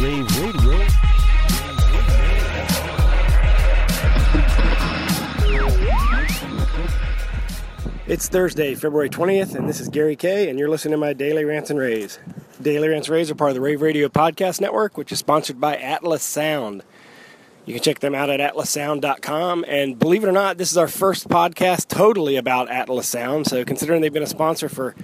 Rave Radio. It's Thursday, February 20th, and this is Gary Kayye, and you're listening to my Daily Rants and Raves. Daily Rants and Raves are part of the Rave Radio Podcast Network, which is sponsored by Atlas Sound. You can check them out at atlassound.com. And believe it or not, this is our first podcast totally about Atlas Sound. So, considering they've been a sponsor for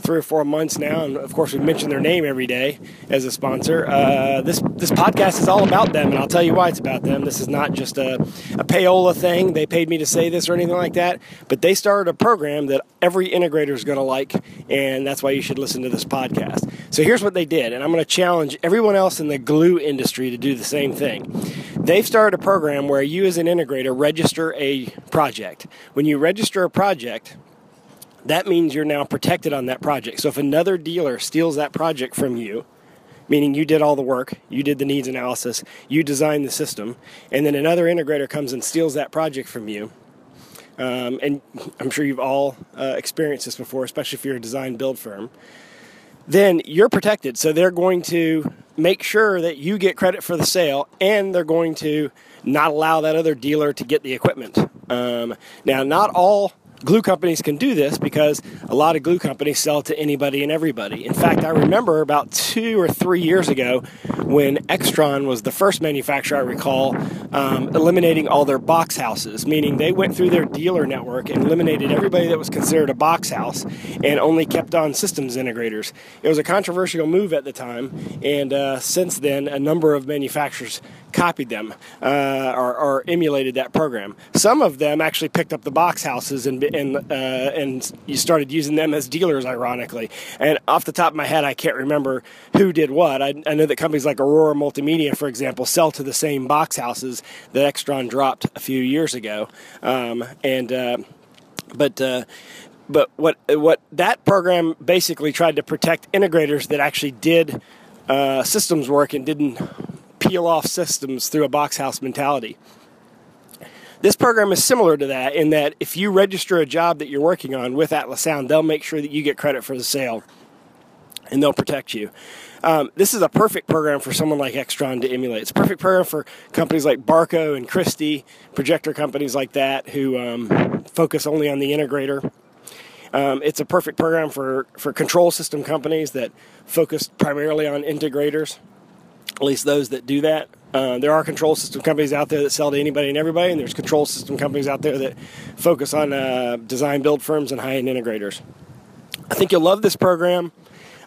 three or four months now, and of course we mention their name every day as a sponsor. Uh, this this podcast is all about them, and I'll tell you why it's about them. This is not just a, a payola thing. They paid me to say this or anything like that, but they started a program that every integrator is going to like, and that's why you should listen to this podcast. So here's what they did, and I'm going to challenge everyone else in the glue industry to do the same thing. They've started a program where you, as an integrator, register a project. When you register a project, that means you're now protected on that project. So if another dealer steals that project from you, meaning you did all the work, you did the needs analysis, you designed the system, and then another integrator comes and steals that project from you, um, and I'm sure you've all uh, experienced this before, especially if you're a design build firm, then you're protected. So they're going to make sure that you get credit for the sale, and they're going to not allow that other dealer to get the equipment. Um, now, not all glue companies can do this because a lot of glue companies sell to anybody and everybody. In fact, I remember about two or three years ago when Extron was the first manufacturer I recall um, eliminating all their box houses, meaning they went through their dealer network and eliminated everybody that was considered a box house and only kept on systems integrators. It was a controversial move at the time, and uh, since then, a number of manufacturers copied them uh, or, or, emulated that program. Some of them actually picked up the box houses and and uh, and you started using them as dealers, ironically. And off the top of my head, I can't remember who did what. I, I know that companies like Aurora Multimedia, for example, sell to the same box houses that Extron dropped a few years ago, um, and uh, but uh, but what what that program basically tried to protect integrators that actually did uh, systems work and didn't peel off systems through a box house mentality. This program is similar to that in that if you register a job that you're working on with Atlas Sound, they'll make sure that you get credit for the sale and they'll protect you. Um, this is a perfect program for someone like Extron to emulate. It's a perfect program for companies like Barco and Christie, projector companies like that who um, focus only on the integrator. Um, it's a perfect program for, for control system companies that focus primarily on integrators at least those that do that. Uh, there are control system companies out there that sell to anybody and everybody, and there's control system companies out there that focus on uh, design build firms and high end integrators. I think you'll love this program.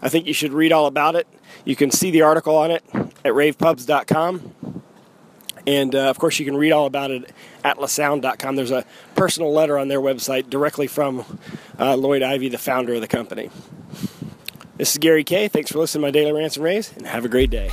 I think you should read all about it. You can see the article on it at ravepubs.com. And uh, of course, you can read all about it at atlassound.com. There's a personal letter on their website directly from uh, Loyd Ivey, the founder of the company. This is Gary Kayye. Thanks for listening to my daily rants and raves, and have a great day.